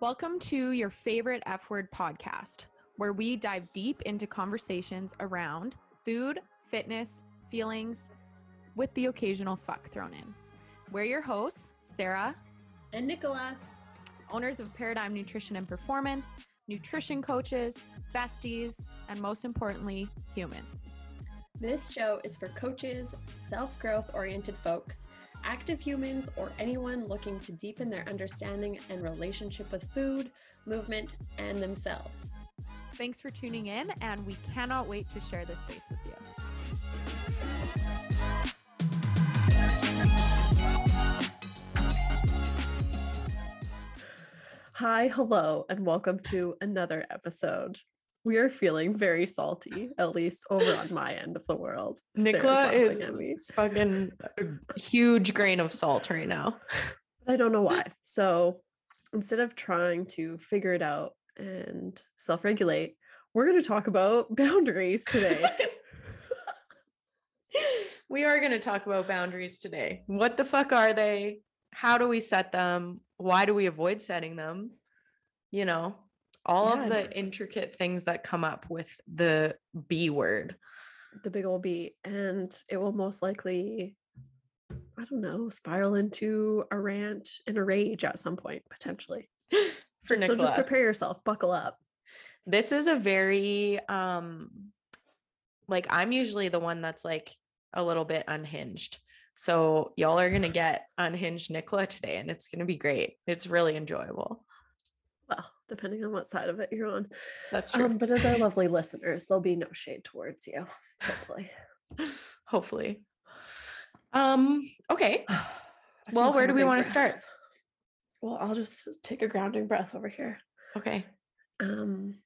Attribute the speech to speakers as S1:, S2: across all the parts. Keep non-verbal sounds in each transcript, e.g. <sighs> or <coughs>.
S1: Welcome to your favorite F word podcast, where we dive deep into conversations around food, fitness, feelings, with the occasional fuck thrown in. We're your hosts, Sarah
S2: and Nicola,
S1: owners of Paradigm Nutrition and Performance, nutrition coaches, besties, and most importantly, humans.
S2: This show is for coaches, self growth oriented folks active humans, or anyone looking to deepen their understanding and relationship with food, movement, and themselves.
S1: Thanks for tuning in, and we cannot wait to share this space with you.
S3: Hi, hello, and welcome to another episode we are feeling very salty, at least over on my end of the world.
S4: Nicola is fucking a huge grain of salt right now. <laughs>
S3: I don't know why. So instead of trying to figure it out and self regulate, we're going to talk about <laughs> boundaries today. <laughs>
S4: we are going to talk about boundaries today. What the fuck are they? How do we set them? Why do we avoid setting them? You know, all yeah, of the intricate things that come up with the B word.
S3: The big old B. And it will most likely, I don't know, spiral into a rant and a rage at some point, potentially. <laughs> For just, so just prepare yourself, buckle up.
S4: This is a very um like I'm usually the one that's like a little bit unhinged. So y'all are gonna <laughs> get unhinged Nicola today, and it's gonna be great. It's really enjoyable
S3: well, depending on what side of it you're on.
S4: That's true. Um,
S3: but as our lovely listeners, there'll be no shade towards you, hopefully. <sighs>
S4: hopefully. Um, okay. <sighs> well, where do we want to start?
S3: Well, I'll just take a grounding breath over here.
S4: Okay.
S3: Um,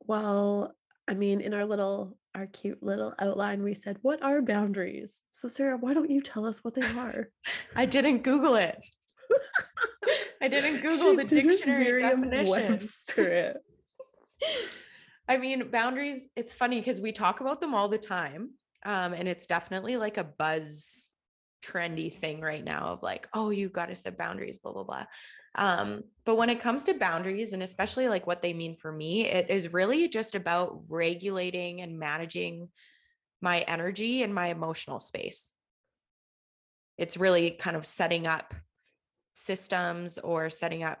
S3: well, I mean, in our little, our cute little outline, we said, What are boundaries? So, Sarah, why don't you tell us what they <laughs> are?
S4: I didn't Google it. <laughs> <laughs> I didn't <laughs> Google the dictionary definition. <laughs> I mean, boundaries, it's funny because we talk about them all the time. Um, and it's definitely like a buzz trendy thing right now of like, oh, you got to set boundaries, blah, blah, blah. Um, but when it comes to boundaries and especially like what they mean for me, it is really just about regulating and managing my energy and my emotional space. It's really kind of setting up systems or setting up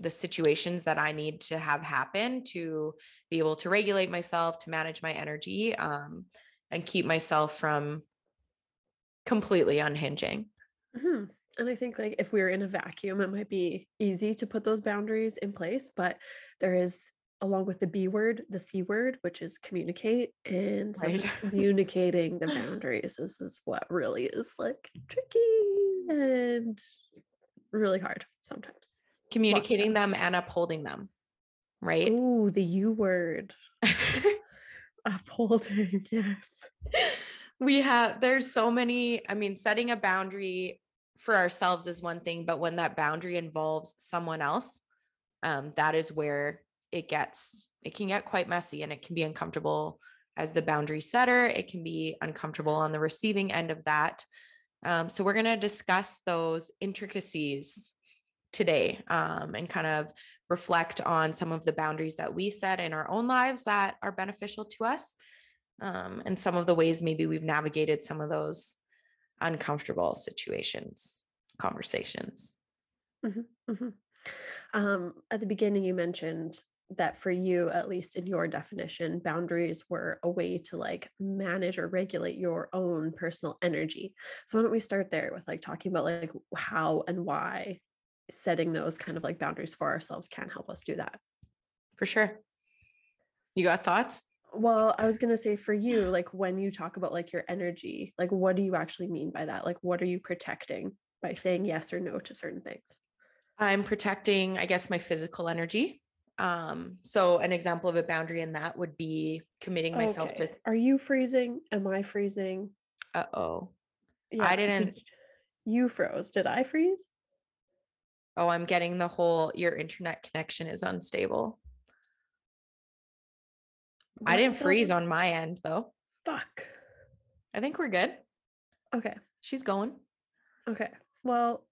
S4: the situations that I need to have happen to be able to regulate myself, to manage my energy, um, and keep myself from completely unhinging.
S3: Mm-hmm. And I think like if we were in a vacuum, it might be easy to put those boundaries in place, but there is along with the B word, the C word, which is communicate. And so right. just <laughs> communicating the boundaries is, is what really is like tricky and really hard sometimes.
S4: Communicating them and upholding them, right?
S3: Oh, the U word. <laughs> upholding, <laughs> yes.
S4: We have, there's so many, I mean, setting a boundary for ourselves is one thing, but when that boundary involves someone else, um, that is where it gets, it can get quite messy and it can be uncomfortable as the boundary setter. It can be uncomfortable on the receiving end of that. Um, so we're going to discuss those intricacies today um, and kind of reflect on some of the boundaries that we set in our own lives that are beneficial to us um, and some of the ways maybe we've navigated some of those uncomfortable situations conversations
S3: mm-hmm, mm-hmm. Um, at the beginning you mentioned that for you at least in your definition boundaries were a way to like manage or regulate your own personal energy. So why don't we start there with like talking about like how and why setting those kind of like boundaries for ourselves can help us do that?
S4: For sure. You got thoughts?
S3: well i was going to say for you like when you talk about like your energy like what do you actually mean by that? Like what are you protecting by saying yes or no to certain things?
S4: I'm protecting i guess my physical energy um, so an example of a boundary in that would be committing myself okay. to
S3: Are you freezing? Am I freezing?
S4: Uh-oh. Yeah, I didn't
S3: did you froze. Did I freeze?
S4: Oh, I'm getting the whole your internet connection is unstable. What I didn't freeze on my end though.
S3: Fuck.
S4: I think we're good.
S3: Okay.
S4: She's going.
S3: Okay. Well,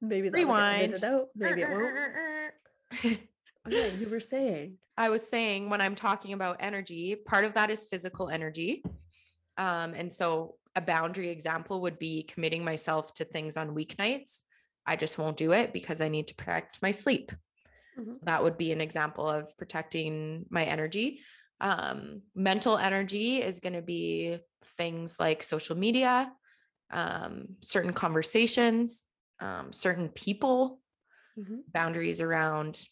S3: maybe that
S4: Rewind.
S3: it out. Maybe it won't. <laughs> <laughs> Okay, you were saying.
S4: I was saying when I'm talking about energy, part of that is physical energy. Um, and so a boundary example would be committing myself to things on weeknights. I just won't do it because I need to protect my sleep.
S3: Mhm.
S4: So that would be an example of protecting my energy. Um, mental energy is going to be things like social media, um, certain conversations, um, certain people,
S3: Mhm.
S4: boundaries around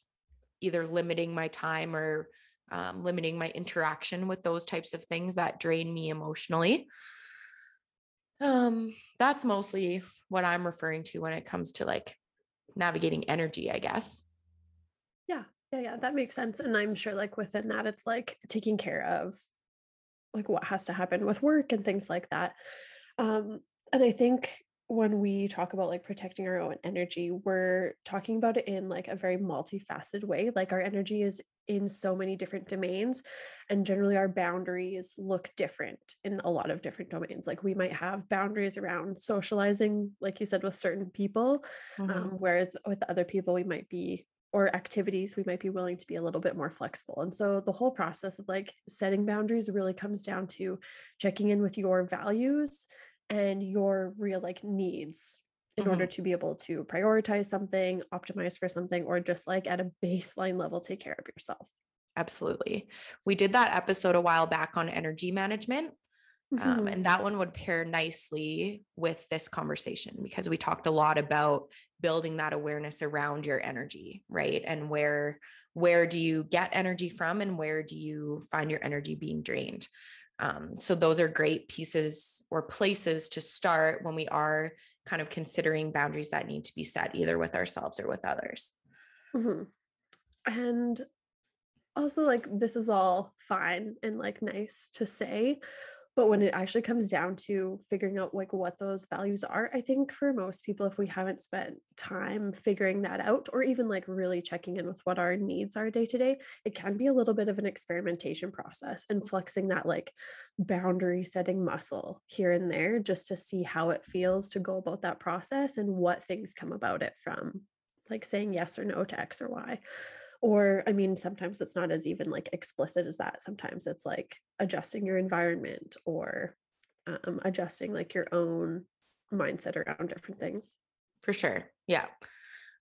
S4: either limiting my time or um, limiting my interaction with those types of things that drain me emotionally. Um, that's mostly what I'm referring to when it comes to like navigating energy, I guess.
S3: Yeah, yeah, yeah. That makes sense. And I'm sure like within that, it's like taking care of like what has to happen with work and things like that. Um, and I think when we talk about like protecting our own energy, we're talking about it in like a very multifaceted way. Like our energy is in so many different domains, and generally our boundaries look different in a lot of different domains. Like we might have boundaries around socializing, like you said, with certain people,
S4: Mhm.
S3: um, whereas with other people we might be or activities we might be willing to be a little bit more flexible and so the whole process of like setting boundaries really comes down to checking in with your values and your real like needs in order to be able to prioritize something optimize for something or just like at a baseline level take care of yourself
S4: Absolutely. We did that episode a while back on energy management. Um,
S3: Mhm.
S4: and that one would pair nicely with this conversation because we talked a lot about building that awareness around your energy, right? And where where do you get energy from and where do you find your energy being drained? Um, so those are great pieces or places to start when we are kind of considering boundaries that need to be set either with ourselves or with others.
S3: Mhm. And also, like, this is all fine and like nice to say. But when it actually comes down to figuring out like what those values are, I think for most people, if we haven't spent time figuring that out or even like really checking in with what our needs are day to day, it can be a little bit of an experimentation process and flexing that like boundary setting muscle here and there just to see how it feels to go about that process and what things come about it from like saying yes or no to X or Y. Or, I mean, sometimes it's not as even like explicit as that. Sometimes it's like adjusting your environment or um, adjusting like your own mindset around different things.
S4: for sure yeah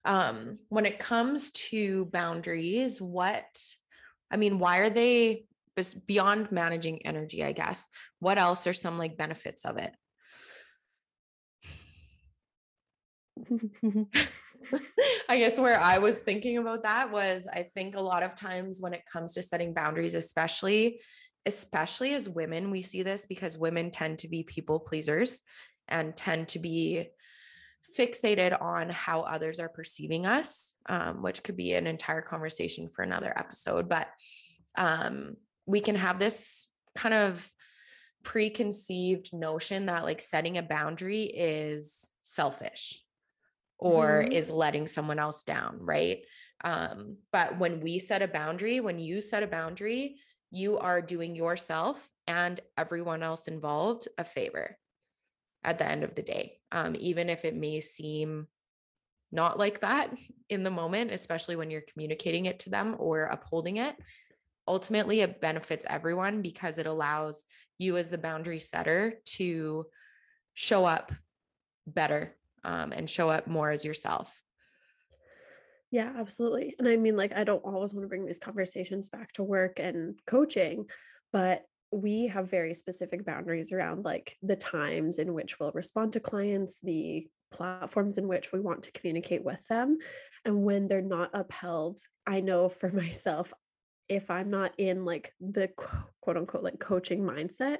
S4: um when it comes to boundaries what i mean why are they beyond managing energy i guess what else are some like benefits of it <laughs> <laughs> <laughs> i guess where i was thinking about that was i think a lot of times when it comes to setting boundaries especially especially as women we see this because women tend to be people pleasers and tend to be fixated on how others are perceiving us, um, which could be an entire conversation for another episode. But um, we can have this kind of preconceived notion that like setting a boundary is selfish or
S3: Mhm.
S4: is letting someone else down, right? Um, but when we set a boundary, when you set a boundary, you are doing yourself and everyone else involved a favor at the end of the day. Um, even if it may seem not like that <laughs> in the moment, especially when you're communicating it to them or upholding it, ultimately it benefits everyone because it allows you as the boundary setter to show up better um, and show up more as yourself.
S3: Yeah, absolutely. And I mean, like, I don't always want to bring these conversations back to work and coaching, but we have very specific boundaries around like the times in which we'll respond to clients, the platforms in which we want to communicate with them. And when they're not upheld, I know for <laughs> myself, if I'm not in like the quote unquote like coaching mindset,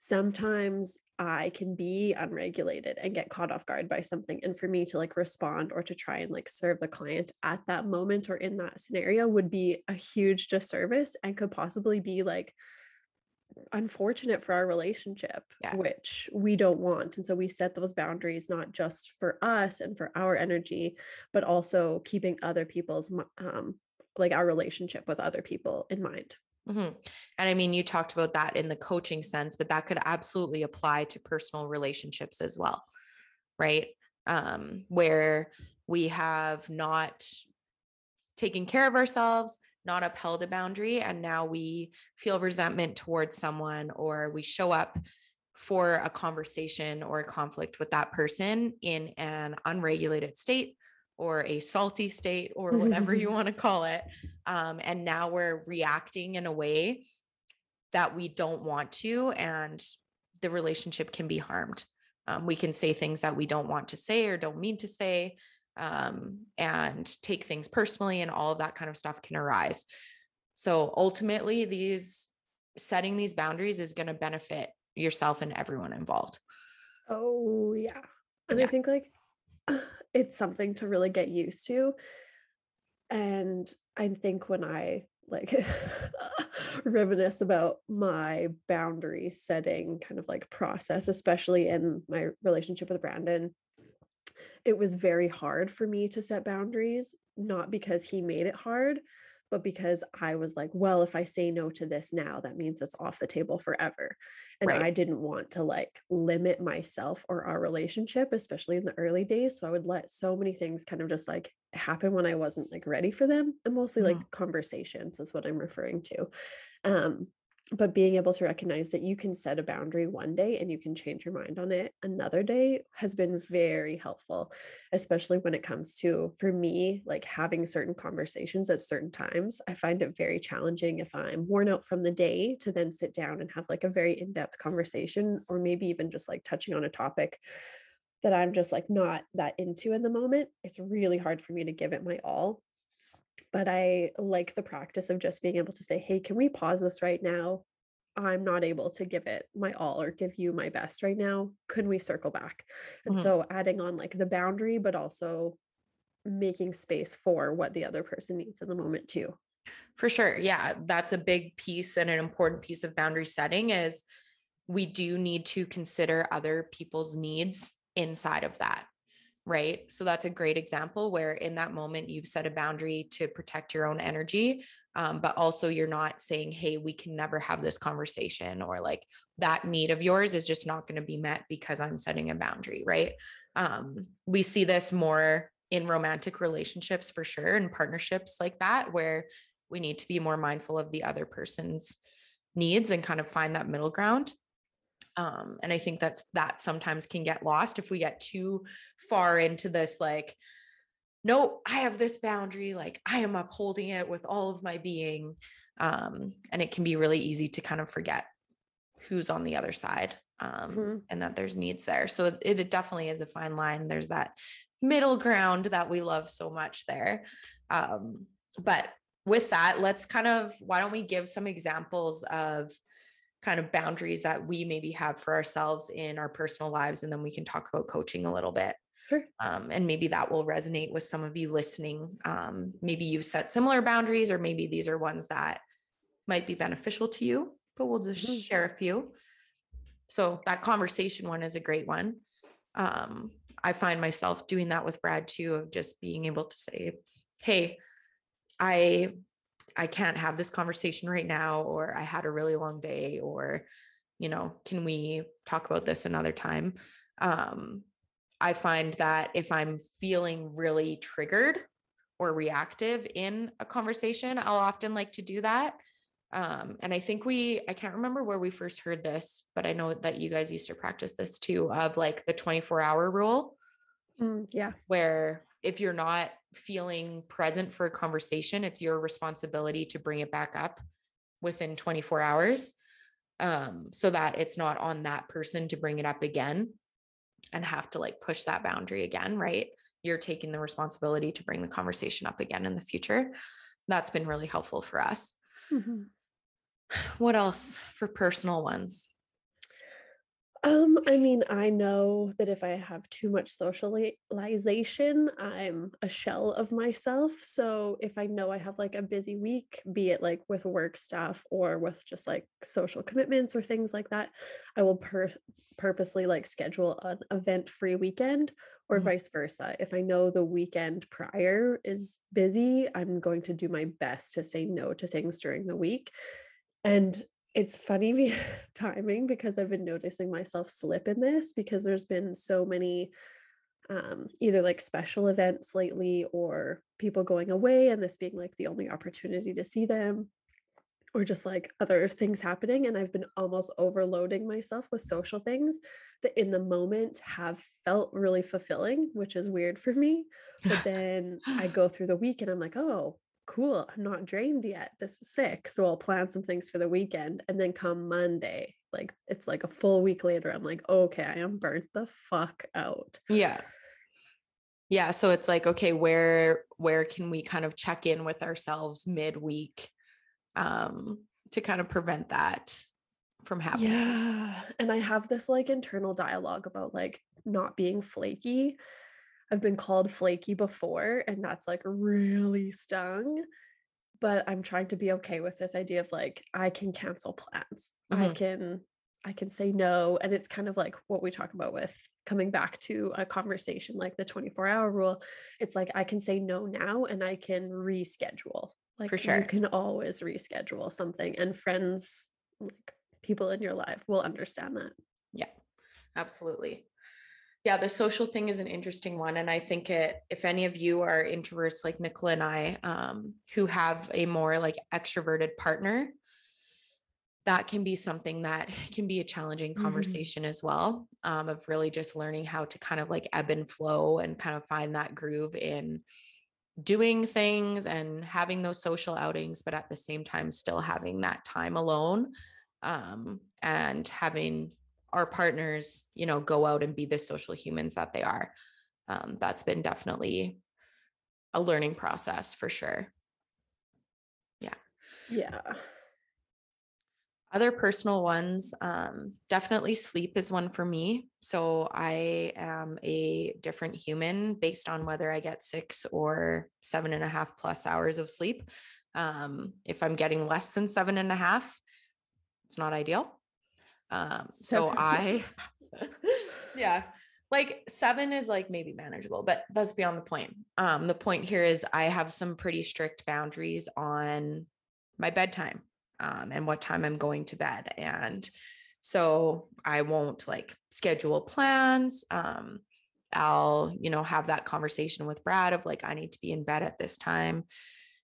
S3: sometimes I can be unregulated and get caught off guard by something. And for me to like respond or to try and like serve the client at that moment or in that scenario would be a huge disservice and could possibly be like unfortunate for our relationship,
S4: Yeah.
S3: which we don't want. And so we set those boundaries not just for us and for our energy, but also keeping other people's um like our relationship with other people in mind.
S4: Mhm. And I mean, you talked about that in the coaching sense, but that could absolutely apply to personal relationships as well, right? Um, where we have not taken care of ourselves, not upheld a boundary, and now we feel resentment towards someone or we show up for a conversation or a conflict with that person in an unregulated state or a salty state or whatever you <laughs> want to call it. Um, and now we're reacting in a way that we don't want to, and the relationship can be harmed. Um, we can say things that we don't want to say or don't mean to say, um, and take things personally, and all of that kind of stuff can arise. So ultimately, these setting these boundaries is going to benefit yourself and everyone involved.
S3: Oh, yeah. And
S4: Yeah.
S3: I think like <sighs> it's something to really get used to. And I think when I like <laughs> reminisce about my boundary setting kind of like process, especially in my relationship with Brandon, it was very hard for me to set boundaries, not because he made it hard, but because I was like, well, if I say no to this now, that means it's off the table forever. And
S4: Right.
S3: I didn't want to like limit myself or our relationship, especially in the early days. So I would let so many things kind of just like happen when I wasn't like ready for them. And mostly like conversations is what I'm referring to. Um, but being able to recognize that you can set a boundary one day and you can change your mind on it another day has been very helpful especially when it comes to for me like having certain conversations at certain times. I find it very challenging if i'm worn out from the day to then sit down and have like a very in-depth conversation or maybe even just like touching on a topic that i'm just like not that into in the moment. It's really hard for me to give it my all but I like the practice of just being able to say, hey, can we pause this right now? I'm not able to give it my all or give you my best right now. Could we circle back? And
S4: Mhm.
S3: so adding on like the boundary, but also making space for what the other person needs in the moment too.
S4: For sure. Yeah, that's a big piece and an important piece of boundary setting is we do need to consider other people's needs inside of that. Right. So that's a great example where in that moment you've set a boundary to protect your own energy. Um, but also you're not saying, hey, we can never have this conversation or like that need of yours is just not going to be met because I'm setting a boundary. Right. Um, we see this more in romantic relationships for sure and partnerships like that where we need to be more mindful of the other person's needs and kind of find that middle ground um, and i think that's that sometimes can get lost if we get too far into this like no i have this boundary like i am upholding it with all of my being um, and it can be really easy to kind of forget who's on the other side um,
S3: Mhm.
S4: and that there's needs there so it, it definitely is a fine line there's that middle ground that we love so much there um, but with that, let's kind of why don't we give some examples of kind of boundaries that we maybe have for ourselves in our personal lives, and then we can talk about coaching a little bit.
S3: Sure.
S4: Um, and maybe that will resonate with some of you listening. Um, maybe you've set similar boundaries, or maybe these are ones that might be beneficial to you, but we'll just
S3: Mhm.
S4: share a few. So that conversation one is a great one. Um, I find myself doing that with Brad too, of just being able to say, Hey, I I can't have this conversation right now, or I had a really long day, or you know, can we talk about this another time? Um, I find that if I'm feeling really triggered or reactive in a conversation, I'll often like to do that. Um, and I think we, I can't remember where we first heard this, but I know that you guys used to practice this too of like the 24 hour rule
S3: Mm, yeah.
S4: where if you're not feeling present for a conversation, it's your responsibility to bring it back up within 24 hours um, so that it's not on that person to bring it up again and have to like push that boundary again, right? You're taking the responsibility to bring the conversation up again in the future. That's been really helpful for us.
S3: Mhm. <sighs>
S4: What else for personal ones?
S3: Um, I mean, I know that if I have too much socialization, I'm a shell of myself. So if I know I have like a busy week, be it like with work stuff or with just like social commitments or things like that, I will per- purposely like schedule an event free weekend or
S4: Mhm.
S3: vice versa. If I know the weekend prior is busy, I'm going to do my best to say no to things during the week. And it's funny <laughs> timing because I've been noticing myself slip in this because there's been so many um, either like special events lately or people going away and this being like the only opportunity to see them or just like other things happening and i've been almost overloading myself with social things that in the moment have felt really fulfilling which is weird for me but then i <sighs> go through the week and i'm like oh cool i'm not drained yet this is sick so i'll plan some things for the weekend and then come monday like it's like a full week later i'm like okay i am burnt the fuck out.
S4: Yeah. Yeah so it's like okay where where can we kind of check in with ourselves midweek um to kind of prevent that from happening?
S3: Yeah and i have this like internal dialogue about like not being flaky i've been called flaky before and that's like really stung but i'm trying to be okay with this idea of like i can cancel plans i
S4: Mhm.
S3: can i can say no and it's kind of like what we talk about with coming back to a conversation like the 24 hour rule it's like i can say no now and i can reschedule like For
S4: sure.
S3: you can always reschedule something and friends like people in your life will understand that
S4: Yeah, absolutely. Yeah, the social thing is an interesting one. And I think it, if any of you are introverts like Nicola and I, um, who have a more like extroverted partner, that can be something that <laughs> can be a challenging
S3: Mhm.
S4: conversation as well. Um, of really just learning how to kind of like ebb and flow and kind of find that groove in doing things and having those social outings, but at the same time, still having that time alone um, and having our partners, you know, go out and be the social humans that they are. Um, that's been definitely a learning process for sure.
S3: yeah Yeah.
S4: Other personal ones, um, definitely sleep is one for me. So I am a different human based on whether I get six or seven and a half plus hours of sleep. Um, if I'm getting less than seven and a half, it's not ideal. Um, so
S3: Seven and a
S4: I, yeah, like seven is like maybe manageable, but that's beyond the point. Um, the point here is I have some pretty strict boundaries on my bedtime um, and what time I'm going to bed. And so I won't like schedule plans. Um, I'll, you know, have that conversation with Brad of like, I need to be in bed at this time.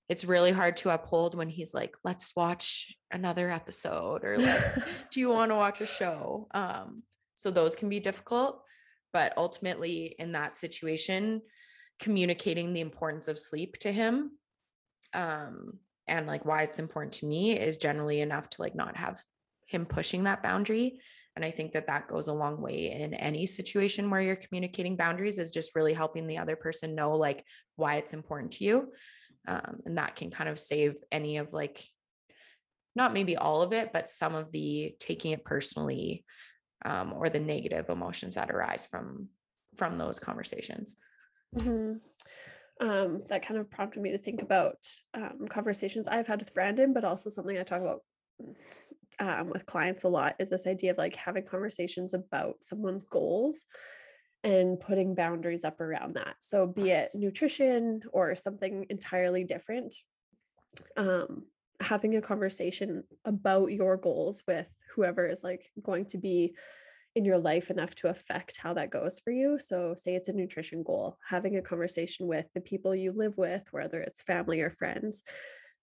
S4: It's really hard to uphold when he's like, let's watch another episode or like, <laughs> do you want to watch a show? Um, so those can be difficult. But ultimately, in that situation, communicating the importance of sleep to him um, and like why it's important to me is generally enough to like not have him pushing that boundary and i think that that goes a long way in any situation where you're communicating boundaries is just really helping the other person know like why it's important to you um, and that can kind of save any of like not maybe all of it but some of the taking it personally um, or the negative emotions that arise from from those conversations
S3: Mhm. Um, that kind of prompted me to think about um, conversations I've had with Brandon, but also something I talk about um, with clients a lot is this idea of like having conversations about someone's goals and putting boundaries up around that. So, be it nutrition or something entirely different, um, having a conversation about your goals with whoever is like going to be in your life enough to affect how that goes for you. So, say it's a nutrition goal, having a conversation with the people you live with, whether it's family or friends,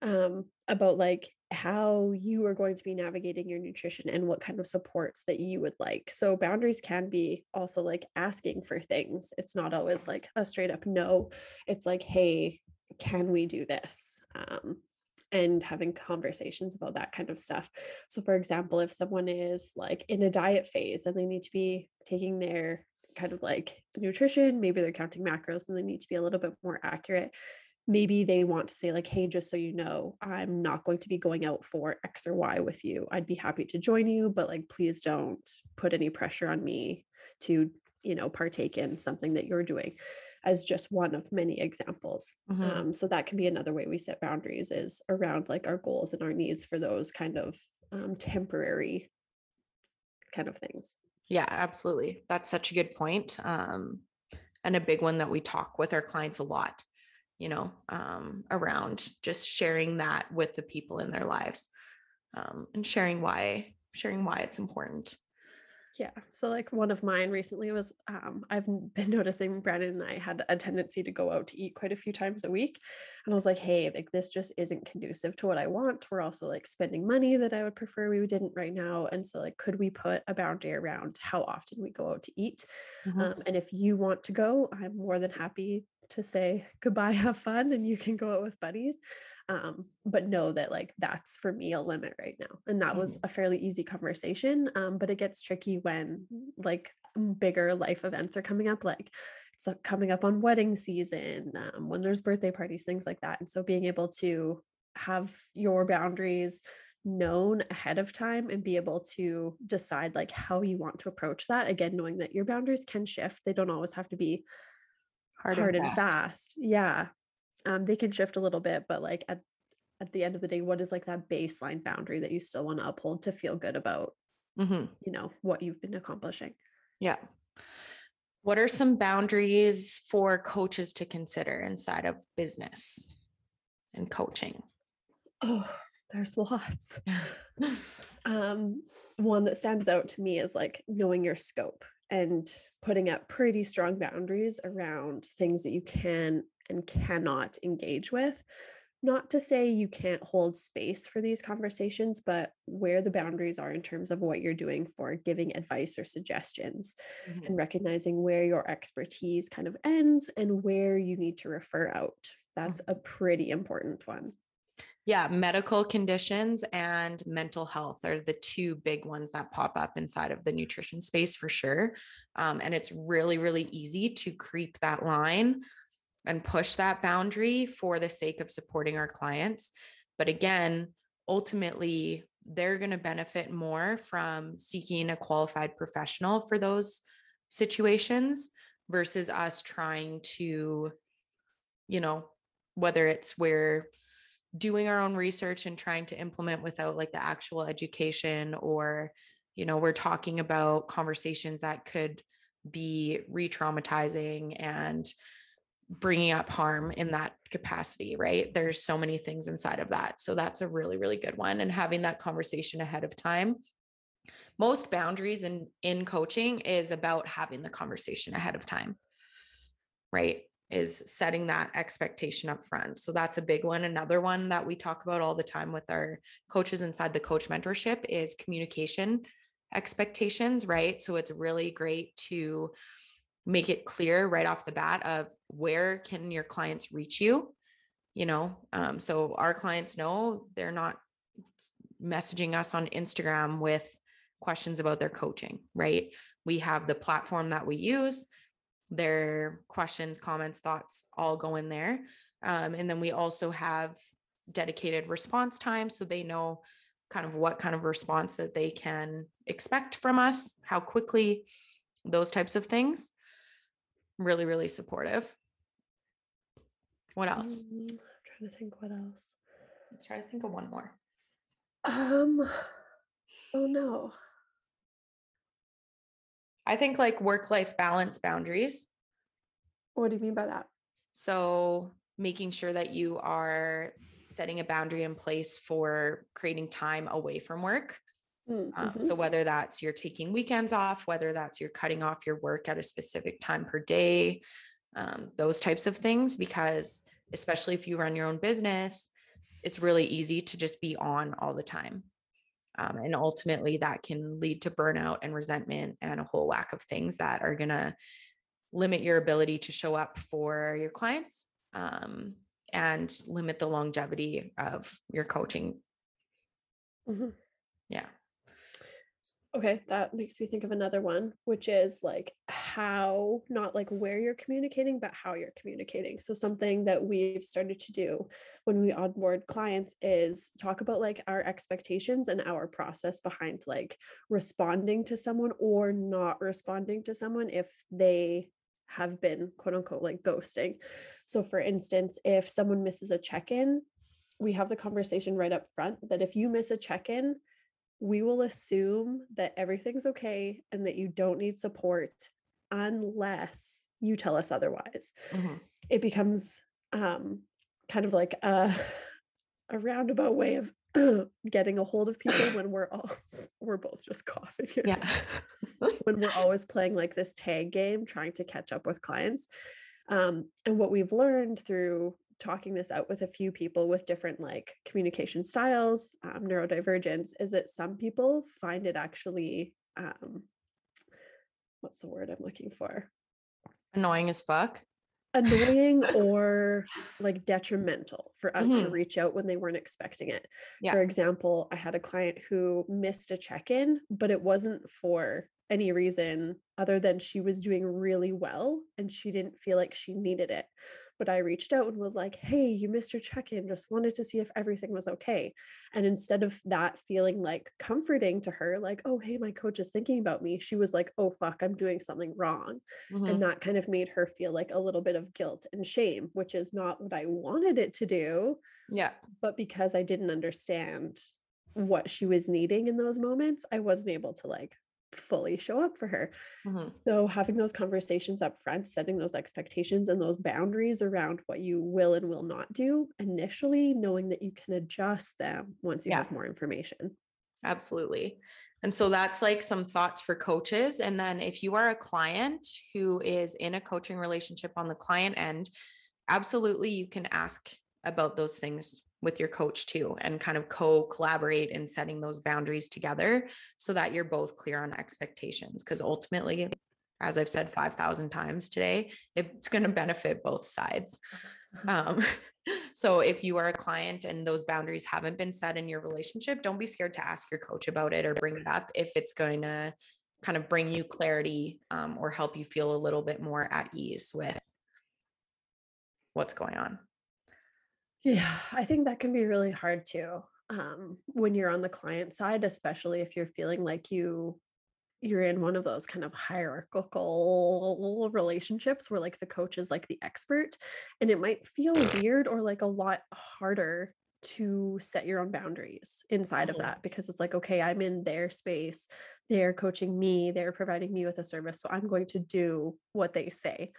S3: um, about like how you are going to be navigating your nutrition and what kind of supports that you would like. So, boundaries can be also like asking for things. It's not always like a straight up no, it's like, hey, can we do this? Um, and having conversations about that kind of stuff. So, for example, if someone is like in a diet phase and they need to be taking their kind of like nutrition, maybe they're counting macros and they need to be a little bit more accurate. Maybe they want to say, like, hey, just so you know, I'm not going to be going out for X or Y with you. I'd be happy to join you, but like, please don't put any pressure on me to, you know, partake in something that you're doing as just one of many examples.
S4: Mhm.
S3: Um, so that can be another way we set boundaries is around like our goals and our needs for those kind of um, temporary kind of things.
S4: Yeah, absolutely. That's such a good point. Um, and a big one that we talk with our clients a lot, you know, um, around just sharing that with the people in their lives um, and sharing why, sharing why it's important.
S3: Yeah. So like one of mine recently was um I've been noticing Brandon and I had a tendency to go out to eat quite a few times a week. And I was like, hey, like this just isn't conducive to what I want. We're also like spending money that I would prefer we didn't right now. And so like could we put a boundary around how often we go out to eat?
S4: Mm-hmm.
S3: Um, and if you want to go, I'm more than happy to say goodbye, have fun, and you can go out with buddies um, but know that like that's for me a limit right now and that was
S4: Mm-hmm.
S3: a fairly easy conversation um, but it gets tricky when like bigger life events are coming up like it's uh, coming up on wedding season um, when there's birthday parties things like that and so being able to have your boundaries known ahead of time and be able to decide like how you want to approach that again knowing that your boundaries can shift they don't always have to be
S4: Hard,
S3: hard and fast. Yeah. Um, they can shift a little bit, but like at at the end of the day, what is like that baseline boundary that you still want to uphold to feel good about,
S4: hmm
S3: you know, what you've been accomplishing?
S4: Yeah. What are some boundaries for coaches to consider inside of business and coaching?
S3: Oh, there's <laughs> lots. <laughs> um, one that stands out to me is like knowing your scope and putting up pretty strong boundaries around things that you can and cannot engage with. Not to say you can't hold space for these conversations, but where the boundaries are in terms of what you're doing for giving advice or suggestions
S4: Mhm.
S3: and recognizing where your expertise kind of ends and where you need to refer out. That's a pretty important one.
S4: Yeah, medical conditions and mental health are the two big ones that pop up inside of the nutrition space for sure. Um, and it's really, really easy to creep that line and push that boundary for the sake of supporting our clients. But again, ultimately, they're going to benefit more from seeking a qualified professional for those situations versus us trying to, you know, whether it's where doing our own research and trying to implement without like the actual education or you know we're talking about conversations that could be re-traumatizing and bringing up harm in that capacity right? There's so many things inside of that. So that's a really really good one and having that conversation ahead of time. Most boundaries in in coaching is about having the conversation ahead of time right is setting that expectation up front. So that's a big one. Another one that we talk about all the time with our coaches inside the coach mentorship is communication expectations, right? So it's really great to make it clear right off the bat of where can your clients reach you, you know? Um, so our clients know they're not messaging us on Instagram with questions about their coaching, right? We have the platform that we use their questions, comments, thoughts all go in there. Um, and then we also have dedicated response time so they know kind of what kind of response that they can expect from us, how quickly, those types of things. Really, really supportive. What else?
S3: Um, I'm trying to think what else.
S4: Let's try to think of one more.
S3: Um, oh no.
S4: I think like work life balance boundaries.
S3: What do you mean by that?
S4: So making sure that you are setting a boundary in place for creating time away from work.
S3: Mm,
S4: Um,
S3: mhm.
S4: So whether that's you're taking weekends off, whether that's you're cutting off your work at a specific time per day, um, those types of things, because especially if you run your own business, it's really easy to just be on all the time. Um, and ultimately, that can lead to burnout and resentment and a whole whack of things that are going to limit your ability to show up for your clients um, and limit the longevity of your coaching.
S3: Mhm.
S4: Yeah.
S3: Okay, that makes me think of another one, which is like how, not like where you're communicating, but how you're communicating. So, something that we've started to do when we onboard clients is talk about like our expectations and our process behind like responding to someone or not responding to someone if they have been quote unquote like ghosting. So, for instance, if someone misses a check in, we have the conversation right up front that if you miss a check in, we will assume that everything's okay and that you don't need support unless you tell us otherwise.
S4: Mhm.
S3: It becomes um, kind of like a, <laughs> a roundabout way of <clears throat> getting a hold of people <coughs> when we're all we're both just coughing.
S4: Yeah. <laughs>
S3: when we're always playing like this tag game trying to catch up with clients um, and what we've learned through talking this out with a few people with different like communication styles um, neurodivergence is that some people find it actually um, what's the word i'm looking for
S4: Annoying as fuck.
S3: annoying <laughs> or like detrimental for us to
S4: Mhm.
S3: reach out when they weren't expecting it.
S4: Yeah.
S3: For example, I had a client who missed a check in, but it wasn't for any reason other than she was doing really well and she didn't feel like she needed it. But I reached out and was like, hey, you missed your check in, just wanted to see if everything was okay. And instead of that feeling like comforting to her, like, oh, hey, my coach is thinking about me, she was like, oh, fuck, I'm doing something wrong
S4: Mhm.
S3: and that kind of made her feel like a little bit of guilt and shame which is not what i wanted it to do
S4: Yeah.
S3: but because i didn't understand what she was needing in those moments i wasn't able to like fully show up for her
S4: Mhm.
S3: so having those conversations up front setting those expectations and those boundaries around what you will and will not do initially knowing that you can adjust them once you
S4: Yeah.
S3: have more information
S4: Absolutely. And so that's like some thoughts for coaches. And then if you are a client who is in a coaching relationship on the client end, absolutely you can ask about those things with your coach too and kind of co collaborate in setting those boundaries together so that you're both clear on expectations. Because ultimately, as I've said 5,000 times today, it's going to benefit both sides. Um, <laughs> so if you are a client and those boundaries haven't been set in your relationship, don't be scared to ask your coach about it or bring it up if it's going to kind of bring you clarity um, or help you feel a little bit more at ease with what's going on.
S3: Yeah, I think that can be really hard too. Um, when you're on the client side, especially if you're feeling like you you're in one of those kind of hierarchical relationships where like the coach is like the expert and it might feel weird or like a lot harder to set your own boundaries inside of
S4: Mhm.
S3: that because it's like okay i'm in their space they're coaching me they're providing me with a service so i'm going to do what they say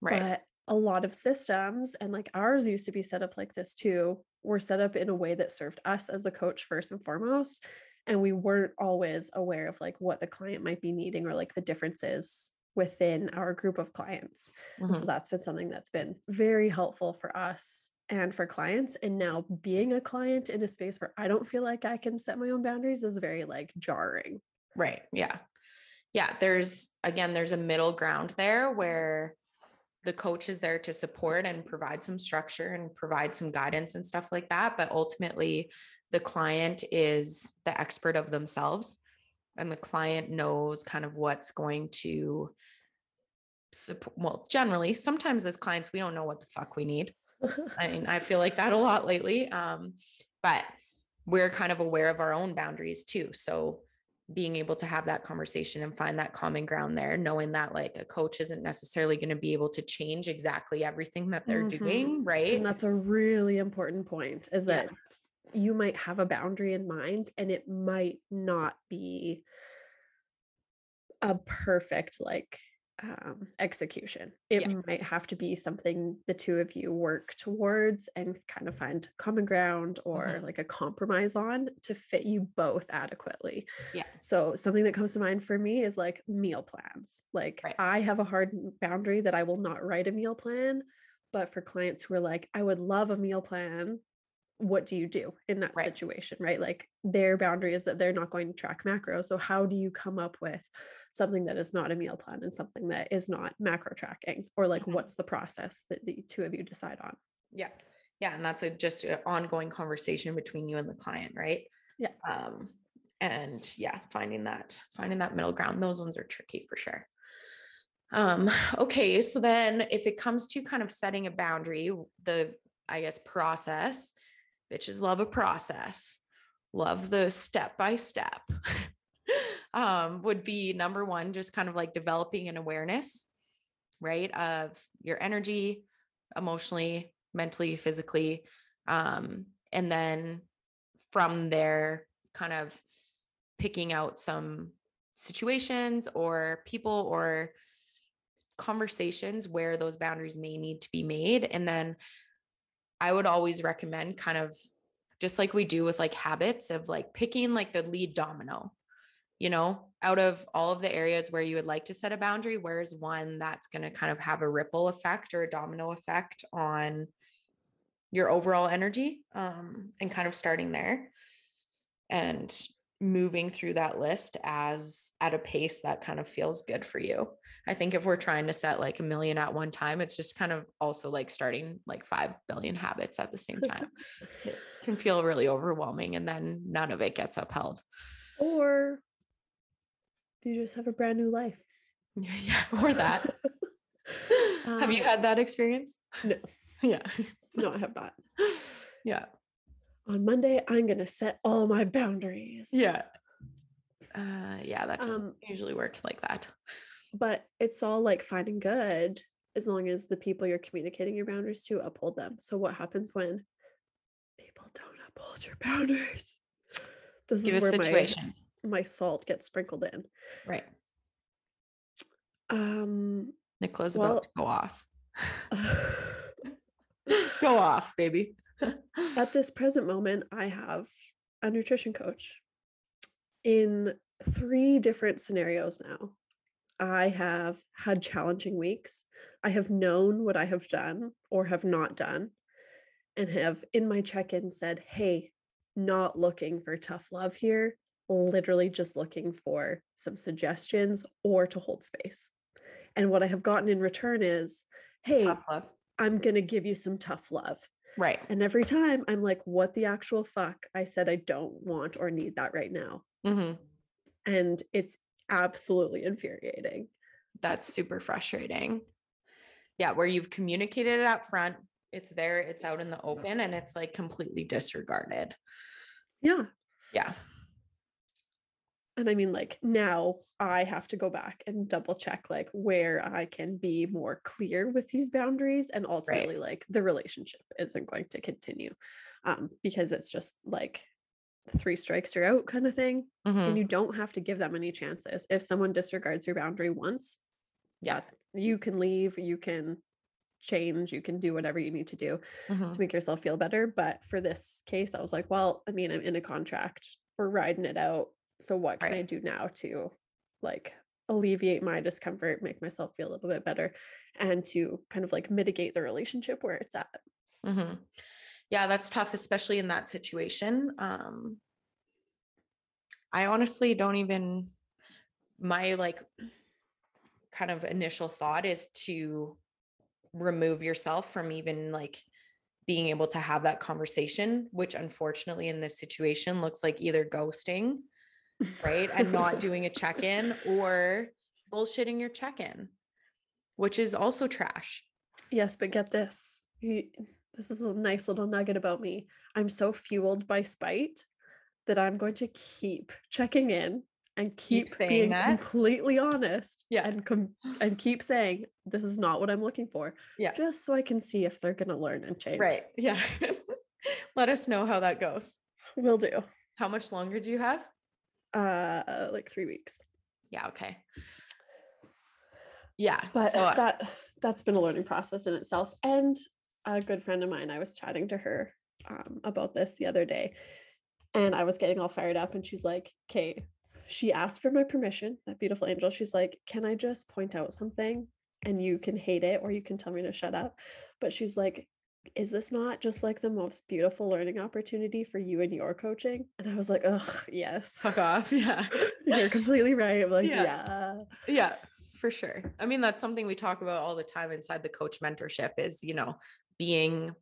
S4: Right.
S3: but a lot of systems, and like ours used to be set up like this too, were set up in a way that served us as the coach first and foremost. And we weren't always aware of like what the client might be needing or like the differences within our group of clients. And so
S4: mm-hmm.
S3: that's been something that's been very helpful for us and for clients. And now being a client in a space where I don't feel like I can set my own boundaries is very like jarring.
S4: Right. Yeah. Yeah. There's, again, there's a middle ground there mm-hmm. where the coach is there to support and provide some structure and provide some guidance and stuff like that. But ultimately, the client is the expert of themselves and the client knows kind of what's going to support. Well, generally, sometimes as clients, we don't know what the fuck we need. <laughs> I mean, I feel like that a lot lately. Um, but we're kind of aware of our own boundaries too. So being able to have that conversation and find that common ground there, knowing that like a coach isn't necessarily going to be able to change exactly everything that they're
S3: Mhm.
S4: doing, right?
S3: And that's a really important point is
S4: Yeah.
S3: that you might have a boundary in mind and it might not be a perfect like um, execution. It
S4: Yeah.
S3: might have to be something the two of you work towards and kind of find common ground or
S4: Mhm.
S3: like a compromise on to fit you both adequately.
S4: Yeah.
S3: So something that comes to mind for me is like meal plans. Like
S4: Right.
S3: I have a hard boundary that I will not write a meal plan, but for clients who are like, I would love a meal plan, what do you do in that
S4: Right.
S3: situation, right? Like their boundary is that they're not going to track macros. So how do you come up with something that is not a meal plan and something that is not macro tracking? Or like
S4: Mhm.
S3: what's the process that the two of you decide on?
S4: Yeah. Yeah. And that's a just an ongoing conversation between you and the client, right?
S3: Yeah.
S4: Um, and yeah, finding that, finding that middle ground, those ones are tricky for sure. Um, okay, so then if it comes to kind of setting a boundary, the I guess process, bitches love a process, love the step by step. <laughs> um, would be number one, just kind of like developing an awareness, right, of your energy, emotionally, mentally, physically. Um, and then from there, kind of picking out some situations or people or conversations where those boundaries may need to be made. And then I would always recommend kind of just like we do with like habits of like picking like the lead domino you know out of all of the areas where you would like to set a boundary where's one that's going to kind of have a ripple effect or a domino effect on your overall energy um, and kind of starting there and moving through that list as at a pace that kind of feels good for you. I think if we're trying to set like a million at one time, it's just kind of also like starting like 5 billion habits at the same time. <laughs> it can feel really overwhelming and then none of it gets upheld.
S3: Or you just have a brand new life. <laughs>
S4: yeah, or that. <laughs> have you um, had that experience?
S3: No. <laughs>
S4: Yeah.
S3: No, I have not.
S4: Yeah.
S3: On Monday, I'm going to set all my boundaries.
S4: Yeah. Uh, yeah, that doesn't um, usually work like that.
S3: But it's all like finding good as long as the people you're communicating your boundaries to uphold them. So, what happens when people don't uphold your boundaries? This Give is where situation. my my salt gets sprinkled in.
S4: Right.
S3: Um,
S4: Nicola's well, about to go off. <laughs> Go off, baby.
S3: At this present moment, I have a nutrition coach in three different scenarios now. I have had challenging weeks. I have known what I have done or have not done, and have in my check in said, Hey, not looking for tough love here, literally just looking for some suggestions or to hold space. And what I have gotten in return is, Hey. I'm going to give you some tough love.
S4: Right.
S3: And every time I'm like, what the actual fuck? I said, I don't want or need that right now.
S4: Mm-hmm.
S3: And it's absolutely infuriating.
S4: That's super frustrating. Yeah. Where you've communicated it up front, it's there, it's out in the open, and it's like completely disregarded.
S3: Yeah.
S4: Yeah
S3: and I mean, like now I have to go back and double check like where I can be more clear with these boundaries and ultimately right. like the relationship isn't going to continue um, because it's just like three strikes you're out kind of thing. Mm-hmm. And you don't have to give them any chances. If someone disregards your boundary once, yeah, you can leave, you can change, you can do whatever you need to do mm-hmm. to make yourself feel better. But for this case, I was like, well, I mean, I'm in a contract, we're riding it out so what can right. i do now to like alleviate my discomfort make myself feel a little bit better and to kind of like mitigate the relationship where it's at
S4: mm-hmm. yeah that's tough especially in that situation um i honestly don't even my like kind of initial thought is to remove yourself from even like being able to have that conversation which unfortunately in this situation looks like either ghosting right? and not <laughs> doing a check in or bullshitting your check in, which is also trash.
S3: Yes, but get this. You, this is a nice little nugget about me. I'm so fueled by spite that I'm going to keep checking in and keep, keep being that. completely honest
S4: yeah
S3: and com- and keep saying this is not what i'm looking for
S4: yeah
S3: just so i can see if they're going to learn and change
S4: right yeah <laughs> let us know how that goes
S3: will do
S4: how much longer do you have
S3: uh like three weeks.
S4: Yeah okay. Yeah
S3: but so, uh that that's been a learning process in itself and a good friend of mine i was chatting to her um, about this the other day and i was getting all fired up and she's like okay she asked for my permission that beautiful angel she's like can i just point out something and you can hate it or you can tell me to shut up? But she's like is this not just like the most beautiful learning opportunity for you and your coaching? And I was like, oh, yes.
S4: Fuck off. Yeah. <laughs>
S3: You're completely right. I'm like,
S4: yeah.
S3: yeah.
S4: Yeah, for sure. I mean, that's something we talk about all the time inside the coach mentorship is, you know, being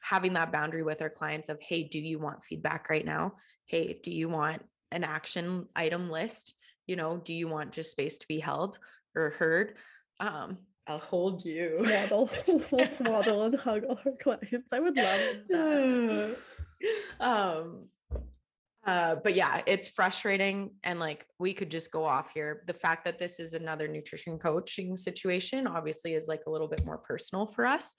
S4: having that boundary with our clients of, hey, do you want feedback right now? Hey, do you want an action item list? You know, do you want just space to be held or heard? Um, I'll hold you.
S3: Swaddle. we'll <laughs> <laughs> swaddle and hug all our clients. I would love that. <sighs>
S4: um uh but yeah it's frustrating and like we could just go off here the fact that this is another nutrition coaching situation obviously is like a little bit more personal for us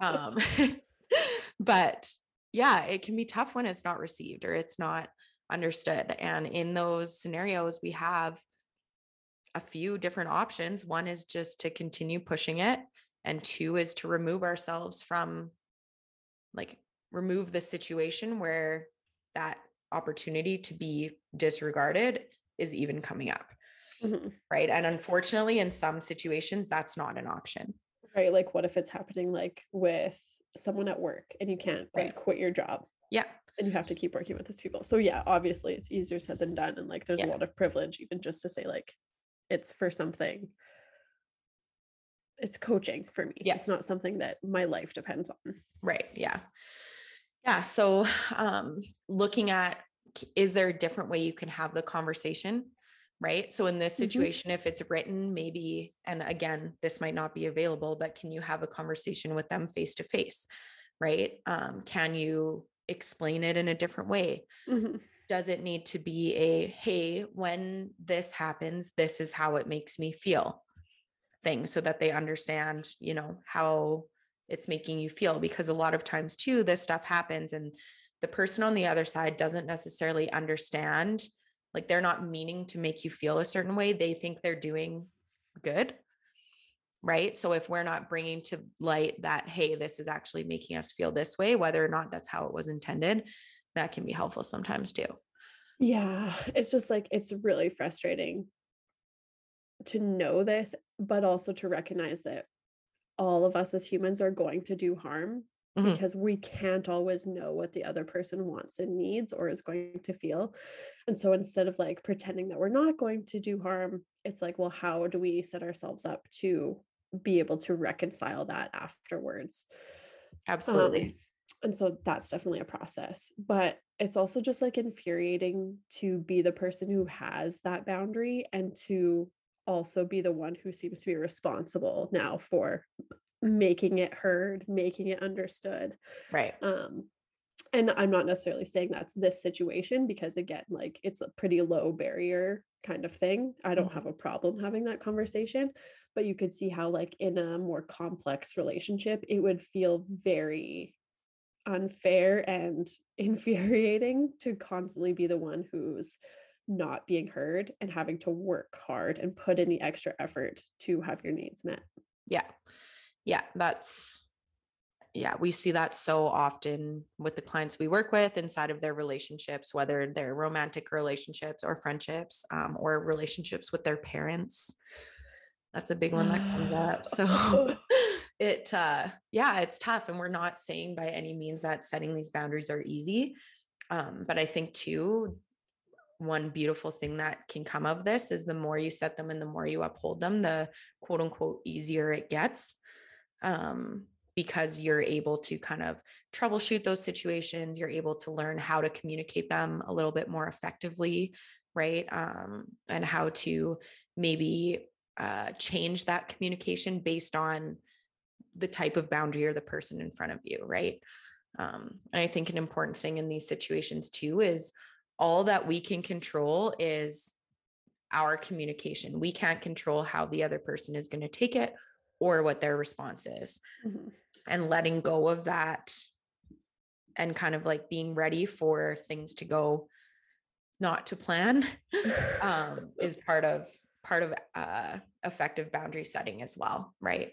S4: um <laughs> but yeah it can be tough when it's not received or it's not understood and in those scenarios we have a few different options. One is just to continue pushing it, and two is to remove ourselves from like remove the situation where that opportunity to be disregarded is even coming up.
S3: Mhm.
S4: Right. And unfortunately, in some situations, that's not an option.
S3: Right. Like, what if it's happening like with someone at work and you can't like
S4: Right.
S3: quit your job
S4: Yeah.
S3: and you have to keep working with these people? So, yeah, obviously it's easier said than done. And like, there's
S4: Yeah.
S3: a lot of privilege, even just to say, like, it's for something. It's coaching for me.
S4: Yeah.
S3: It's not something that my life depends on.
S4: Right. Yeah. Yeah. So, um, looking at is there a different way you can have the conversation? Right. So, in this
S3: Mhm.
S4: situation, if it's written, maybe, and again, this might not be available, but can you have a conversation with them face to face? Right. Um, can you explain it in a different way?
S3: Mhm.
S4: Does it need to be a, hey, when this happens, this is how it makes me feel thing so that they understand, you know, how it's making you feel because a lot of times too this stuff happens and the person on the other side doesn't necessarily understand like they're not meaning to make you feel a certain way they think they're doing good right? So if we're not bringing to light that hey this is actually making us feel this way whether or not that's how it was intended that can be helpful sometimes too
S3: Yeah, it's just like it's really frustrating to know this, but also to recognize that all of us as humans are going to do harm
S4: Mhm.
S3: because we can't always know what the other person wants and needs or is going to feel. And so instead of like pretending that we're not going to do harm, it's like, well, how do we set ourselves up to be able to reconcile that afterwards?
S4: absolutely
S3: Um, and so that's definitely a process. But it's also just like infuriating to be the person who has that boundary and to also be the one who seems to be responsible now for making it heard, making it understood.
S4: right
S3: Um, and I'm not necessarily saying that's this situation because again, like it's a pretty low barrier kind of thing. I don't have a problem having that conversation, but you could see how like in a more complex relationship, it would feel very unfair and <laughs> infuriating to constantly be the one who's not being heard and having to work hard and put in the extra effort to have your needs met.
S4: Yeah. Yeah. That's, yeah, we see that so often with the clients we work with inside of their relationships, whether they're romantic relationships or friendships um, or relationships with their parents. That's a big one that comes up. <sighs> So <laughs> it, uh, yeah, it's tough. And we're not saying by any means that setting these boundaries are easy. Um, but I think too, one beautiful thing that can come of this is the more you set them and the more you uphold them, the quote unquote easier it gets. Um, because you're able to kind of troubleshoot those situations, you're able to learn how to communicate them a little bit more effectively, right? Um, and how to maybe uh, change that communication based on the type of boundary or the person in front of you, right? Um, and I think an important thing in these situations too is all that we can control is our communication. We can't control how the other person is going to take it or what their response is.
S3: Mhm.
S4: And letting go of that and kind of like being ready for things to go not to plan <laughs> um, is part of part of uh, effective boundary setting as well, right?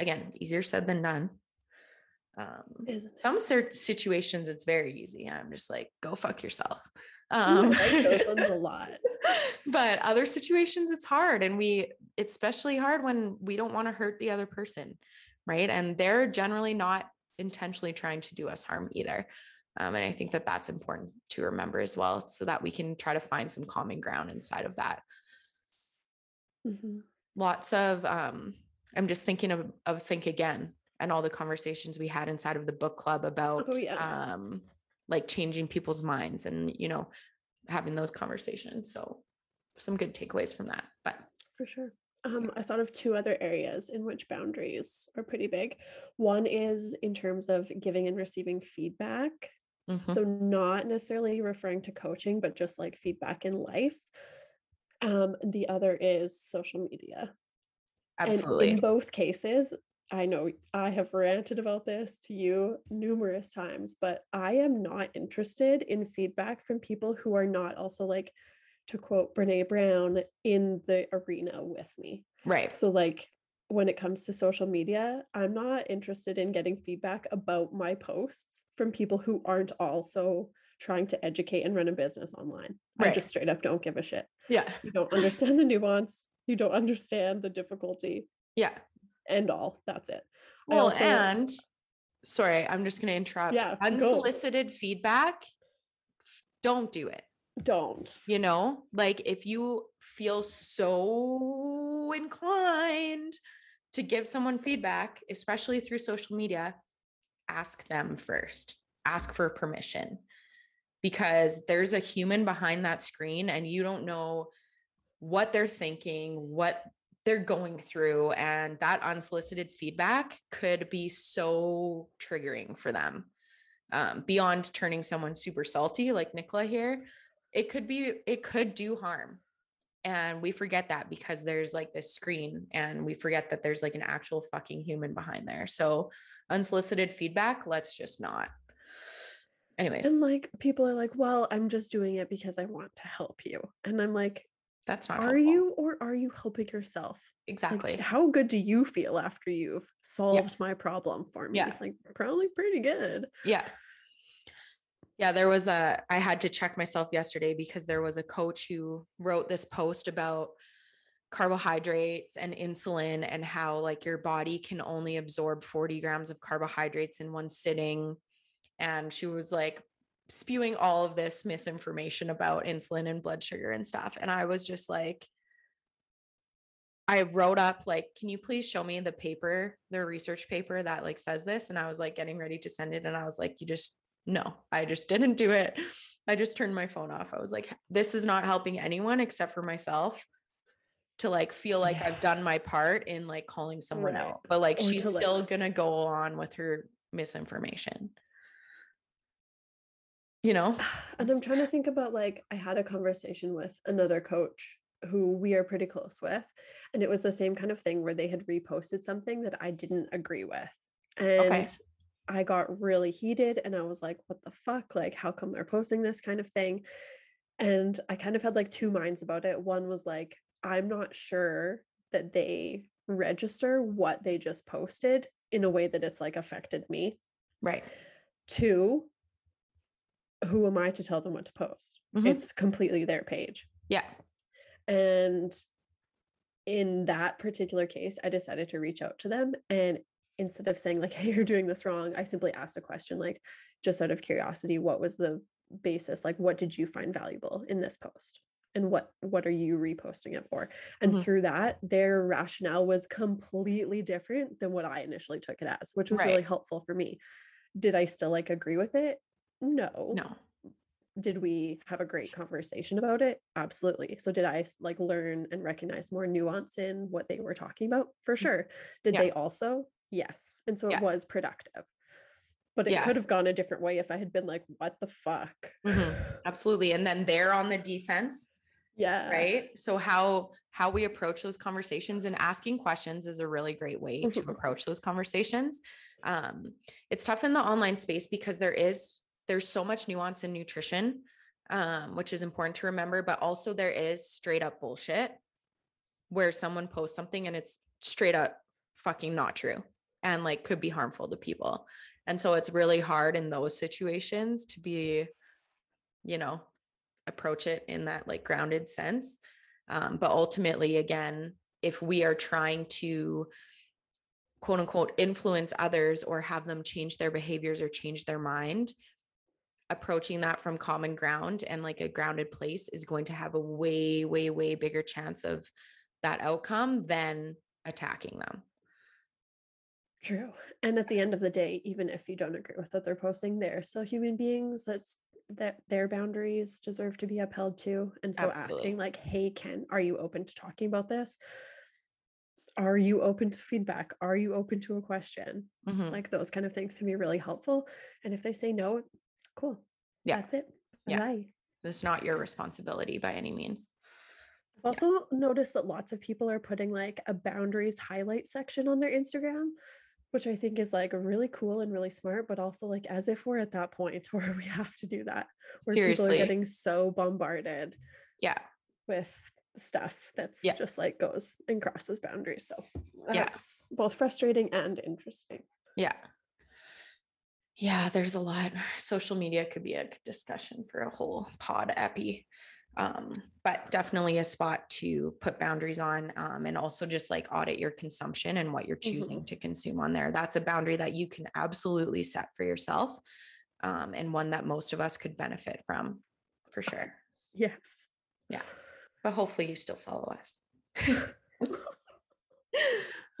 S4: Again, easier said than done. Um, some situations it's very easy. I'm just like, go fuck yourself.
S3: I
S4: Um,
S3: like those ones a lot. <laughs>
S4: but other situations it's hard, and we it's especially hard when we don't want to hurt the other person, right? And they're generally not intentionally trying to do us harm either. Um, and I think that that's important to remember as well, so that we can try to find some common ground inside of that.
S3: Mhm.
S4: Lots of um, I'm just thinking of of think again and all the conversations we had inside of the book club about
S3: Oh, yeah.
S4: um, like changing people's minds and you know having those conversations. So some good takeaways from that. But
S3: For sure. Um, I thought of two other areas in which boundaries are pretty big. One is in terms of giving and receiving feedback.
S4: mhm,
S3: So, not necessarily referring to coaching, but just like feedback in life. Um, the other is social media. And
S4: absolutely.
S3: in both cases, I know I have ranted about this to you numerous times, but I am not interested in feedback from people who are not also like, to quote Brene Brown, in the arena with me.
S4: right.
S3: So, like, when it comes to social media, I'm not interested in getting feedback about my posts from people who aren't also trying to educate and run a business online. I just straight up don't give a shit.
S4: Yeah.
S3: You don't <laughs> understand the nuance, you don't understand the difficulty
S4: Yeah.
S3: and all. That's it.
S4: Well,
S3: also-
S4: and sorry, I'm just going to interrupt.
S3: Yeah, go.
S4: Unsolicited feedback, don't do it.
S3: Don't.
S4: You know, like if you feel so inclined to give someone feedback, especially through social media, ask them first, ask for permission because there's a human behind that screen and you don't know what they're thinking, what they're going through. And that unsolicited feedback could be so triggering for them. Um, beyond turning someone super salty, like Nicola here, it could be, it could do harm. And we forget that because there's like this screen and we forget that there's like an actual fucking human behind there. So, unsolicited feedback, let's just not. Anyways,
S3: And like people are like, well, I'm just doing it because I want to help you. And I'm like,
S4: that's not
S3: are
S4: helpful.
S3: you or are you helping yourself?
S4: Exactly.
S3: t- how good do you feel after you've solved my problem for me?
S4: Yeah.
S3: Like, probably pretty good.
S4: Yeah. Yeah, there was a I had to check myself yesterday because there was a coach who wrote this post about carbohydrates and insulin and how like your body can only absorb 40 grams of carbohydrates in one sitting and she was like spewing all of this misinformation about insulin and blood sugar and stuff and I was just like I wrote up like, can you please show me the paper, the research paper that like says this? And I was like getting ready to send it. And I was like, you just no, I just didn't do it. I just turned my phone off. I was like, this is not helping anyone except for myself to like feel like I've done my part in like calling someone
S3: Right.
S4: out. But like
S3: Or
S4: she's
S3: like-
S4: still gonna go on with her misinformation. You know? <sighs>
S3: And I'm trying to think about like, I had a conversation with another coach who we are pretty close with. And it was the same kind of thing where they had reposted something that I didn't agree with. And I got really heated and I was like, what the fuck? Like, how come they're posting this kind of thing? And I kind of had like two minds about it. One was like, I'm not sure that they register what they just posted in a way that it's like affected me.
S4: Right.
S3: Two, who am I to tell them what to post?
S4: Mhm.
S3: It's completely their page.
S4: Yeah.
S3: And in that particular case, I decided to reach out to them. And instead of saying, like, <laughs> hey, you're doing this wrong, I simply asked a question, like, just out of curiosity, what was the basis? Like, what did you find valuable in this post? And what what are you reposting it for? And
S4: Mhm.
S3: through that, their rationale was completely different than what I initially took it as, which was really helpful for me. Did I still like agree with it? No
S4: No.
S3: did we have a great conversation about it absolutely so did I like learn and recognize more nuance in what they were talking about for sure did
S4: Mm. Yeah.
S3: they also yes and so
S4: Yeah.
S3: it was productive but it
S4: Yeah.
S3: could have gone a different way if i had been like what the fuck
S4: Mhm. Absolutely. And then they're on the defense
S3: yeah
S4: right so how how we approach those conversations and asking questions is a really great way to
S3: Mhm.
S4: approach those conversations um it's tough in the online space because there is there's so much nuance in nutrition um which is important to remember but also there is straight up bullshit where someone posts something and it's straight up fucking not true and like could be harmful to people. And so it's really hard in those situations to be you know approach it in that like grounded sense. Um, but ultimately again if we are trying to quote unquote influence others or have them change their behaviors or change their mind approaching that from common ground and like a grounded place is going to have a way way way bigger chance of that outcome than attacking them.
S3: True. And at the end of the day even if you don't agree with what they're posting they're still human beings. That's that their boundaries deserve to be upheld too. And so
S4: Absolutely.
S3: asking like hey ken are you open to talking about this? Are you open to feedback? Are you open to a question?
S4: Mhm.
S3: like those kind of things can be really helpful. And if they say no cool
S4: Yeah.
S3: that's it
S4: Yeah.
S3: bye
S4: it's not your responsibility by any means
S3: I've also noticed that lots of people are putting like a boundaries highlight section on their Instagram, which I think is like really cool and really smart, but also like as if we're at that point <laughs> where we have to do that, where people
S4: Seriously.
S3: are getting so bombarded
S4: yeah
S3: with stuff that's
S4: Yeah.
S3: just like goes and crosses boundaries. So
S4: Yeah.
S3: that's both frustrating and interesting.
S4: Yeah. Yeah, there's a lot. <sighs> Social media could be a discussion for a whole pod epi. Um, but definitely a spot to put boundaries on um, and also just like audit your consumption and what you're choosing to consume on there. That's a boundary that you can absolutely set for yourself um, and one that most of us could benefit from for sure. <laughs>
S3: Yes. Yeah.
S4: But hopefully you still follow us. <laughs>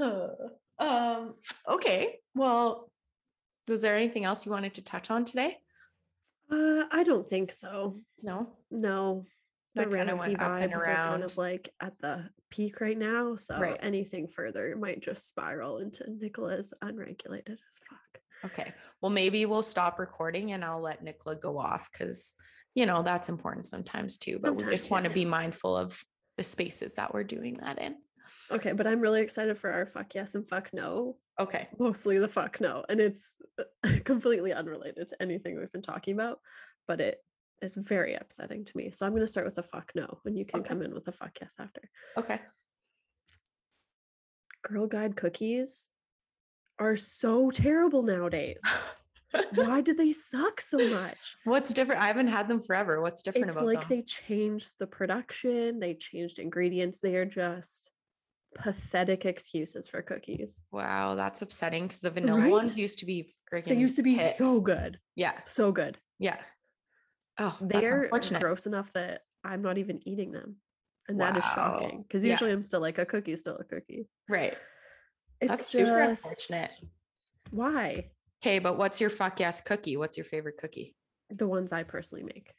S4: <laughs> um, okay. Well, was there anything else you wanted to touch on today?
S3: Uh, I don't think so.
S4: No.
S3: No. The
S4: That kinda went up and
S3: vibes are kind of like at the peak right now. So
S4: Right.
S3: anything further might just spiral into Nicola's unregulated as fuck.
S4: Okay. Well, maybe we'll stop recording and I'll let Nicola go off because, you know, that's important sometimes too. But we just want to
S3: yes.
S4: be mindful of the spaces that we're doing that in.
S3: Okay, but I'm really excited for our fuck yes and fuck no.
S4: Okay.
S3: Mostly the fuck no. And it's uh, <laughs> completely unrelated to anything we've been talking about, but it is very upsetting to me. So I'm going to start with the fuck no, and you can
S4: Okay.
S3: come in with a fuck yes after.
S4: Okay.
S3: Girl Guide cookies are so terrible nowadays. <laughs> Why do they suck so much?
S4: What's different? I haven't had them forever. What's different about them?
S3: It's
S4: about
S3: like
S4: them?
S3: they changed the production, they changed ingredients. They are just pathetic excuses for cookies.
S4: wow, that's upsetting because the vanilla
S3: Right?
S4: ones used to be freaking.
S3: They used to be
S4: hit.
S3: so good,
S4: Yeah.
S3: so good.
S4: Yeah. Oh,
S3: They're gross enough that I'm not even eating them. And that is shocking because
S4: Yeah.
S3: usually I'm still like a cookie, still a cookie.
S4: Right.
S3: It's
S4: That's super unfortunate.
S3: Why?
S4: Okay, but what's your fuck yes cookie? What's your favorite cookie?
S3: The ones I personally make.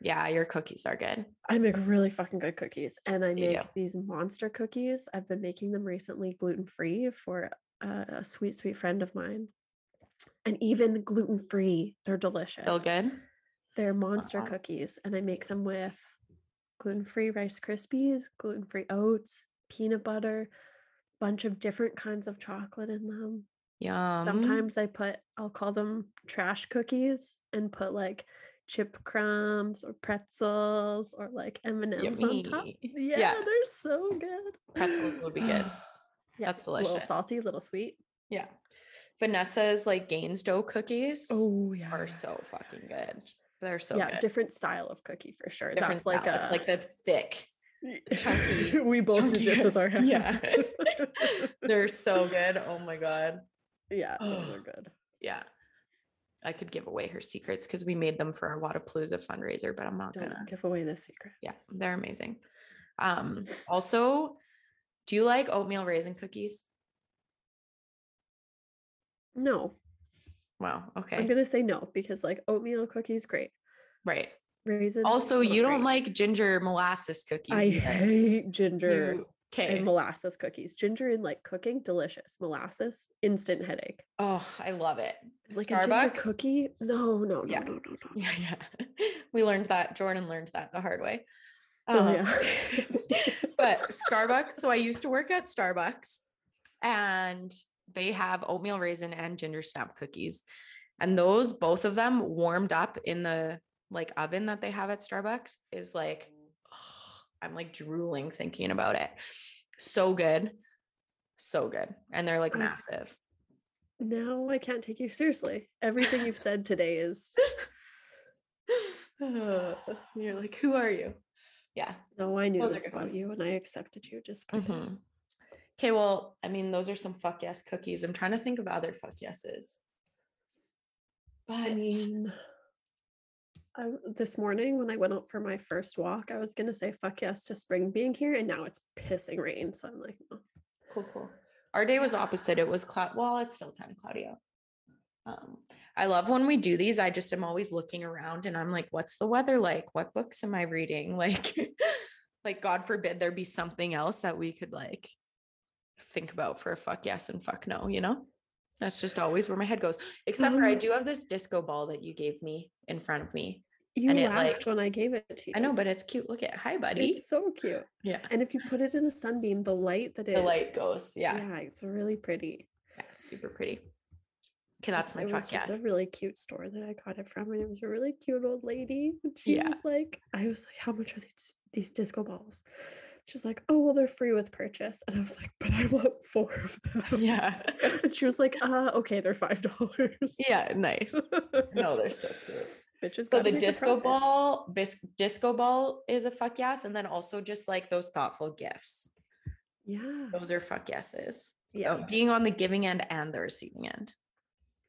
S4: Yeah, your cookies are good.
S3: I make really fucking good cookies and I make these monster cookies. I've been making them recently gluten free for a, a sweet, sweet friend of mine. And even gluten free, they're delicious.
S4: Feel good?
S3: They're monster
S4: Wow.
S3: cookies and I make them with gluten free Rice Krispies, gluten free oats, peanut butter, bunch of different kinds of chocolate in them.
S4: Yum.
S3: Sometimes I put, I'll call them trash cookies and put like chip crumbs or pretzels or like M&Ms on top. Yeah,
S4: Yeah.
S3: they're so good.
S4: Pretzels would be good. <sighs>
S3: Yeah,
S4: That's
S3: A little salty, a little sweet.
S4: Yeah. Vanessa's like Gaines dough cookies
S3: Oh yeah.
S4: are so fucking good. They're so
S3: yeah,
S4: good.
S3: different style of cookie for sure.
S4: Different
S3: That's like
S4: style.
S3: a
S4: it's like the thick. chunky- <laughs>
S3: we both did this with our <laughs> hands.
S4: Yeah. <laughs> They're so good. Oh my god.
S3: yeah, those are <sighs> good.
S4: Yeah. I could give away her secrets because we made them for our Wodapalooza fundraiser, but I'm not
S3: Don't
S4: gonna.
S3: give away the secret.
S4: Yeah, they're amazing. Um, also, do you like oatmeal raisin cookies?
S3: No,
S4: Wow. Okay.
S3: I'm gonna say no because like oatmeal cookies, great.
S4: right.
S3: Raisins.
S4: Also, you don't
S3: great.
S4: like ginger molasses cookies.
S3: I
S4: either.
S3: hate ginger
S4: You- Okay.
S3: and molasses cookies. Ginger in like cooking, delicious. Molasses, instant headache.
S4: Oh, I love it.
S3: Like a ginger cookie? No, no, no,
S4: Yeah.
S3: no, no, no.
S4: Yeah, yeah. <laughs> We learned that. Jordan learned that the hard way.
S3: Oh,
S4: Um,
S3: yeah. <laughs> <laughs>
S4: but Starbucks. So I used to work at Starbucks and they have oatmeal raisin and ginger snap cookies. And those, both of them warmed up in the like oven that they have at Starbucks is like, I'm like drooling thinking about it. So good. So good. And they're like massive.
S3: No, I can't take you seriously. Everything you've said today is <laughs>
S4: You're like, who are you? Yeah.
S3: no, I knew
S4: Those
S3: this about
S4: ones.
S3: you and I accepted you just.
S4: Mhm. Okay, well, I mean, those are some fuck yes cookies. I'm trying to think of other fuck yeses. But
S3: I mean, I, this morning when I went out for my first walk, I was gonna say fuck yes to spring being here, and now it's pissing rain. So I'm like, no.
S4: cool, cool. Our day was opposite. It was cloud. Well, it's still kind of cloudy out. Um, I love when we do these. I just am always looking around and I'm like, what's the weather like? What books am I reading? <laughs> Like, like God forbid there be something else that we could like think about for a fuck yes and fuck no, you know? That's just always where my head goes. Except for I
S3: Um,
S4: do have this disco ball that you gave me in front of me.
S3: You
S4: And it,
S3: laughed
S4: like-
S3: when I gave it to you.
S4: I know, but it's cute. Look at hi, buddy.
S3: it's so cute. <laughs>
S4: yeah.
S3: And if you put it in a sunbeam, the light that it
S4: The light goes. Yeah.
S3: yeah, it's really pretty.
S4: Yeah, super pretty. Okay, that's my
S3: it
S4: podcast.
S3: a really cute store that I got it from, and it was a really cute old lady. And she
S4: Yeah.
S3: was like, I was like, how much are these these disco balls? She's like, oh well, they're free with purchase, and I was like, but I want four of <laughs> them.
S4: Yeah.
S3: And she was like, uh, okay, they're five dollars.
S4: Yeah, nice. <laughs> No, they're so cute.
S3: Bitches
S4: So the disco ball, bis- disco ball is a fuck yes, and then also just like those thoughtful gifts.
S3: Yeah.
S4: Those are fuck yeses.
S3: Yeah.
S4: So being on the giving end and the receiving end.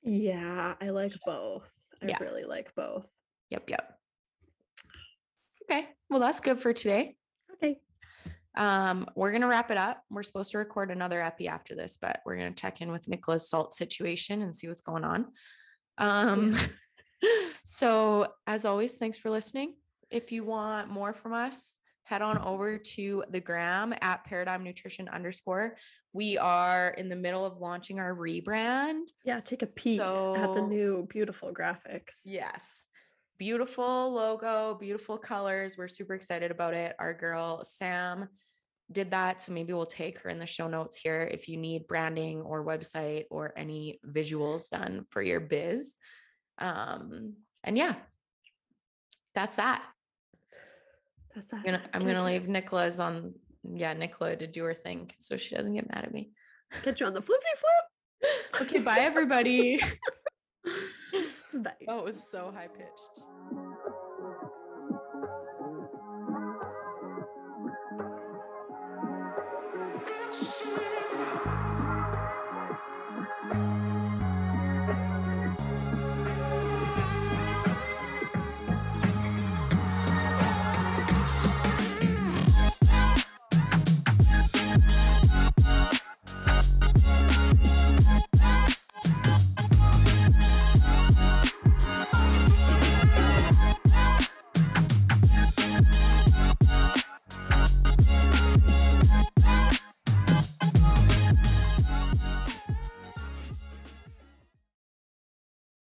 S3: Yeah, I like both. I
S4: Yeah.
S3: really like both.
S4: Yep, yep. Okay, well that's good for today. Um, we're gonna wrap it up. We're supposed to record another epi after this, but we're gonna check in with Nicola's salt situation and see what's going on. Um, <laughs> so as always, thanks for listening. If you want more from us, head on over to the gram at paradigm nutrition underscore. We are in the middle of launching our rebrand.
S3: Yeah, take a peek at the new beautiful graphics.
S4: Yes. Beautiful logo, beautiful colors. We're super excited about it. Our girl Sam did that. So maybe we'll take her in the show notes here if you need branding or website or any visuals done for your biz. Um, and yeah, that's that.
S3: That's that.
S4: I'm gonna I'm gonna leave Nicola's on yeah, Nicola to do her thing so she doesn't get mad at me.
S3: Catch you on the flippy flip. <laughs>
S4: Okay, bye everybody. <laughs>
S3: Bye.
S4: Oh, it was so high pitched.